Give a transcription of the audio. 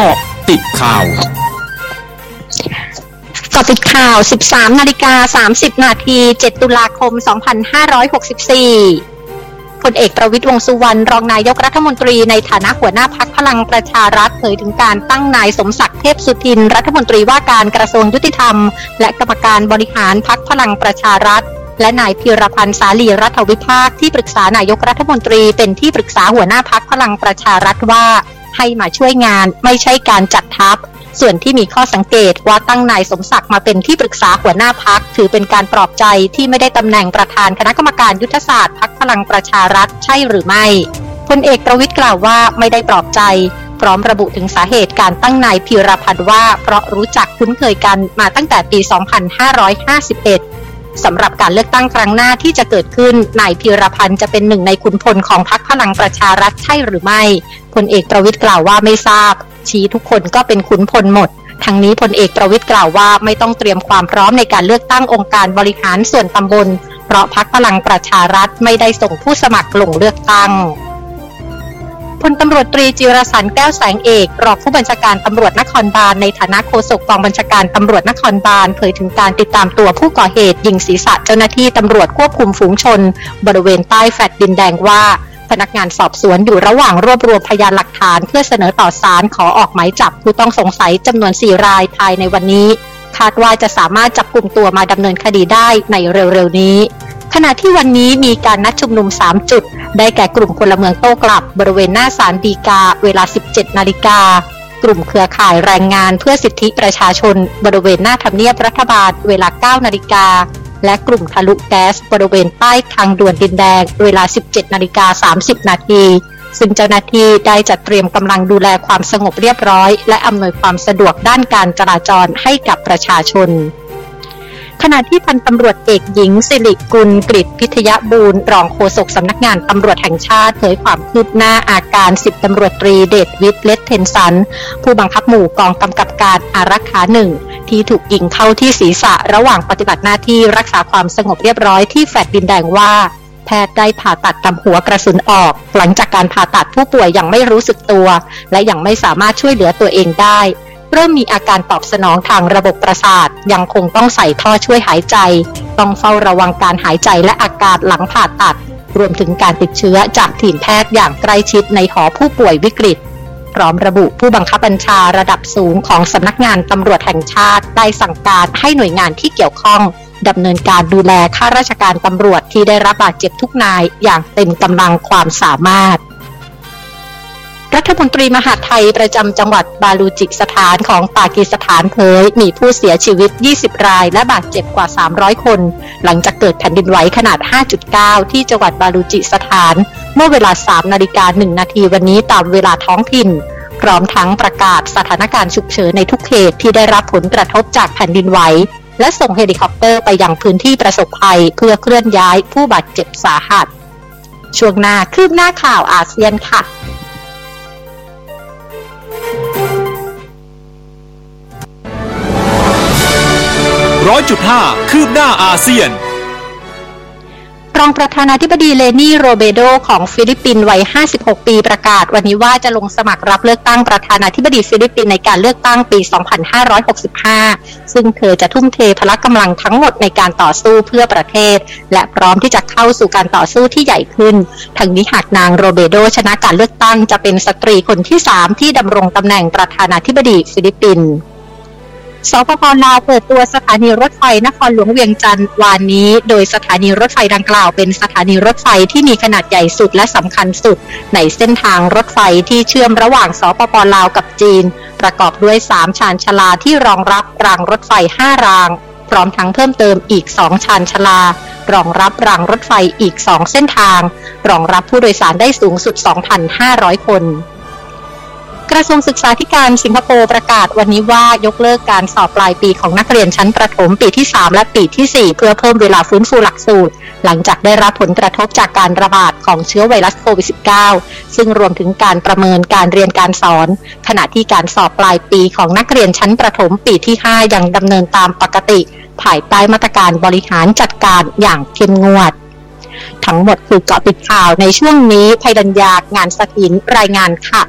เกาะติดข่าวกาะติดข่าว 13 นาฬิกา 30 นาที 7 ตุลาคม 2564พลเอกประวิตยวงสุวรรณรองนายกรัฐมนตรีในฐานะหัวหน้าพักพลังประชารัฐเผยถึงการตั้งนายสมศักดิ์เทพสุทิน รัฐมนตรีว่าการกระทรวงยุติธรรม และกรรมการบริหารพักพลังประชารัฐและนายพิรพันธ์สาลีรัฐวิภาคที่ปรึกษานายกรัฐมนตรีเป็นที่ปรึกษาหัวหน้าพักพลังประชารัฐว่า ให้มาช่วยงานไม่ใช่การจัดทัพ ส่วนที่มีข้อสังเกตว่าตั้งนายสมศักดิ์มาเป็นที่ปรึกษาหัวหน้าพัก ถือเป็นการปลอบใจที่ไม่ได้ตำแหน่งประธานคณะกรรมการยุทธศาสตร์พักพลังประชารัฐใช่หรือไม่พลเอกประวิทย์กล่าวว่าไม่ได้ปลอบใจ พร้อมระบุถึงสาเหตุการตั้งนายพีรพันธ์ว่า เพราะรู้จักคุ้นเคยกันมาตั้งแต่ปี 2551 สำหรับการเลือกตั้งครั้งหน้าที่จะเกิดขึ้นนายพีรพันธ์จะเป็นหนึ่งในขุนพลของพรรคพลังประชารัฐใช่หรือไม่พลเอกประวิทย์กล่าวว่าไม่ทราบ ชี้ทุกคนก็เป็นขุนพลหมดทั้งนี้พลเอกประวิทย์กล่าวว่าไม่ต้องเตรียมความพร้อมในการเลือกตั้งองค์การบริหารส่วนตำบล เพราะพักพลังประชารัฐไม่ได้ส่งผู้สมัครลงเลือกตั้ง พลตำรวจตรีจิรสันแก้วแสงเอกรองผู้บัญชาการตำรวจนครบาลในฐานะโฆษกกองบัญชาการตำรวจนครบาลเผยถึงการติดตามตัวผู้ก่อเหตุยิงศีรษะเจ้าหน้าที่ตำรวจควบคุมฝูงชน บริเวณใต้แฟดดินแดงว่าพนักงานสอบสวนอยู่ระหว่างรวบรวมพยานหลักฐานเพื่อเสนอต่อศาลขอออกหมายจับผู้ต้องสงสัยจำนวน 4 รายภายในวันนี้ คาดว่าจะสามารถจับกลุ่มตัวมาดำเนินคดีได้ในเร็วๆนี้ ขณะที่วันนี้มีการนัดชุมนุม 3 จุด ได้แก่กลุ่มพลเมืองโต้กลับบริเวณหน้าศาลดีกาเวลา 17 นาฬิกากลุ่มเครือข่ายแรงงานเพื่อสิทธิประชาชน บริเวณหน้าทำเนียบรัฐบาลเวลา 9 นาฬิกา และกลุ่มทะลุแก๊สบริเวณใต้ทางด่วนดินแดง เวลา 17 นาฬิกา 30 นาทีซึ่งเจ้าหน้าที่ได้จัดเตรียมกำลังดูแลความสงบเรียบร้อย และอำนวยความสะดวกด้านการจราจรให้กับประชาชน ขณะที่พันตำรวจเอกหญิง สิริกุลกริพิทยบูรณ์รองโฆษกสำนักงานตำรวจแห่งชาติเผยความคืบหน้าอาการสิบตำรวจตรีเดชวิทย์เลสเทนสัน ผู้บังคับหมู่กองกำกับการอารักขาหนึ่งที่ถูกยิงเข้าที่ศีรษะระหว่างปฏิบัติหน้าที่รักษาความสงบเรียบร้อยที่แฟดดินแดงว่าแพทย์ได้ผ่าตัดตำหัวกระสุนออก หลังจากการผ่าตัดผู้ป่วยยังไม่รู้สึกตัว และยังไม่สามารถช่วยเหลือตัวเองได้ เริ่มมีอาการตอบสนองทางระบบประสาท ยังคงต้องใส่ท่อช่วยหายใจ ต้องเฝ้าระวังการหายใจและอาการหลังผ่าตัด รวมถึงการติดเชื้อจากทีมแพทย์อย่างใกล้ชิดในหอผู้ป่วยวิกฤต พร้อมระบุผู้บังคับบัญชาระดับสูงของสำนักงานตำรวจแห่งชาติได้สั่งการให้หน่วยงานที่เกี่ยวข้องดำเนินการดูแลข้าราชการตำรวจที่ได้รับบาดเจ็บทุกนายอย่างเต็มกำลังความสามารถ ฐมนตรีมหาไทยประจำจังหวัดบาลูจิสถานของปากีสถานเผยมีผู้เสียชีวิต 20 ราย และบาดเจ็บกว่า 300 คน หลังจากเกิดแผ่นดินไหวขนาด 5.9 ที่จังหวัดบาลูจิสถาน เมื่อเวลา 3 นาฬิกา 1 นาทีวันนี้ตามเวลาท้องถิ่น พร้อมทั้งประกาศสถานการณ์ฉุกเฉินในทุกเขตที่ได้รับผลกระทบจากแผ่นดินไหวและส่งเฮลิคอปเตอร์ไปยังพื้นที่ประสบภัย เพื่อเคลื่อนย้ายผู้บาดเจ็บสาหัส ช่วงหน้าคืบหน้าข่าวอาเซียนค่ะ ร้อยจุดห้าคืบหน้าอาเซียน รองประธานาธิบดีเลนี่โรเบโดของฟิลิปปินส์วัย 56 ปีประกาศ วันนี้ว่าจะลงสมัครรับเลือกตั้งประธานาธิบดีฟิลิปปินส์ในการเลือกตั้งปี 2565 ซึ่งเธอจะทุ่มเทพละกำลังทั้งหมดในการต่อสู้เพื่อประเทศ และพร้อมที่จะเข้าสู่การต่อสู้ที่ใหญ่ขึ้น ทั้งนี้หากนางโรเบโดชนะการเลือกตั้งจะเป็นสตรีคนที่ 3 ที่ดำรงตำแหน่งประธานาธิบดีฟิลิปปินส์ สปปลาวเปิดตัวสถานีรถไฟนครหลวงเวียงจันทร์วานนี้ โดยสถานีรถไฟดังกล่าวเป็นสถานีรถไฟที่มีขนาดใหญ่สุดและสำคัญสุด ในเส้นทางรถไฟที่เชื่อมระหว่างสปปลาวกับจีน ประกอบด้วย 3 ชานชลาที่รองรับรางรถไฟ 5 ราง พร้อมทั้งเพิ่มเติมอีก 2 ชานชลารองรับรางรถไฟอีก 2 เส้นทาง รองรับผู้โดยสารได้สูงสุด 2,500 คน กระทรวงศึกษาธิการสิงคโปร์ประกาศวันนี้ว่ายกเลิกการสอบปลายปีของนักเรียนชั้นประถมปีที่ 3 และปีที่ 4 เพื่อเพิ่มเวลาฟื้นฟูหลักสูตร หลังจากได้รับผลกระทบจากการระบาดของเชื้อไวรัสโควิด -19 ซึ่งรวมถึงการประเมินการเรียนการสอน ขณะที่การสอบปลายปีของนักเรียนชั้นประถมปีที่ 5 ยังดำเนินตามปกติ ภายใต้มาตรการบริหารจัดการอย่างเข้มงวดทั้งหมดคือเกาะติดข่าวในช่วงนี้ภัยดัญญางานสถินรายงานค่ะ